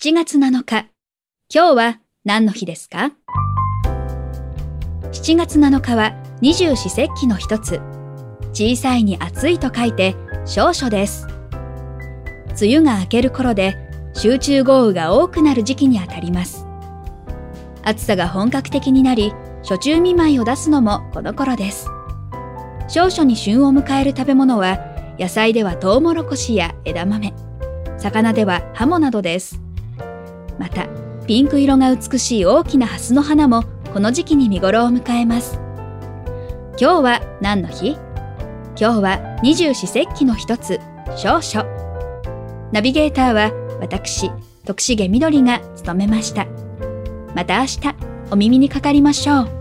7月7日、今日は何の日ですか ?7 月7日は二十四節気の一つ、小さいに暑いと書いて少暑です。梅雨が明ける頃で集中豪雨が多くなる時期にあたります。暑さが本格的になり、暑中見舞いを出すのもこの頃です。少々に旬を迎える食べ物は、野菜ではトウモロコシや枝豆、魚ではハモなどです。また、ピンク色が美しい大きなハスの花もこの時期に見頃を迎えます。今日は何の日？今日は二十四節気の一つ、少々。ナビゲーターは私、徳重みどりが務めました。また明日お耳にかかりましょう。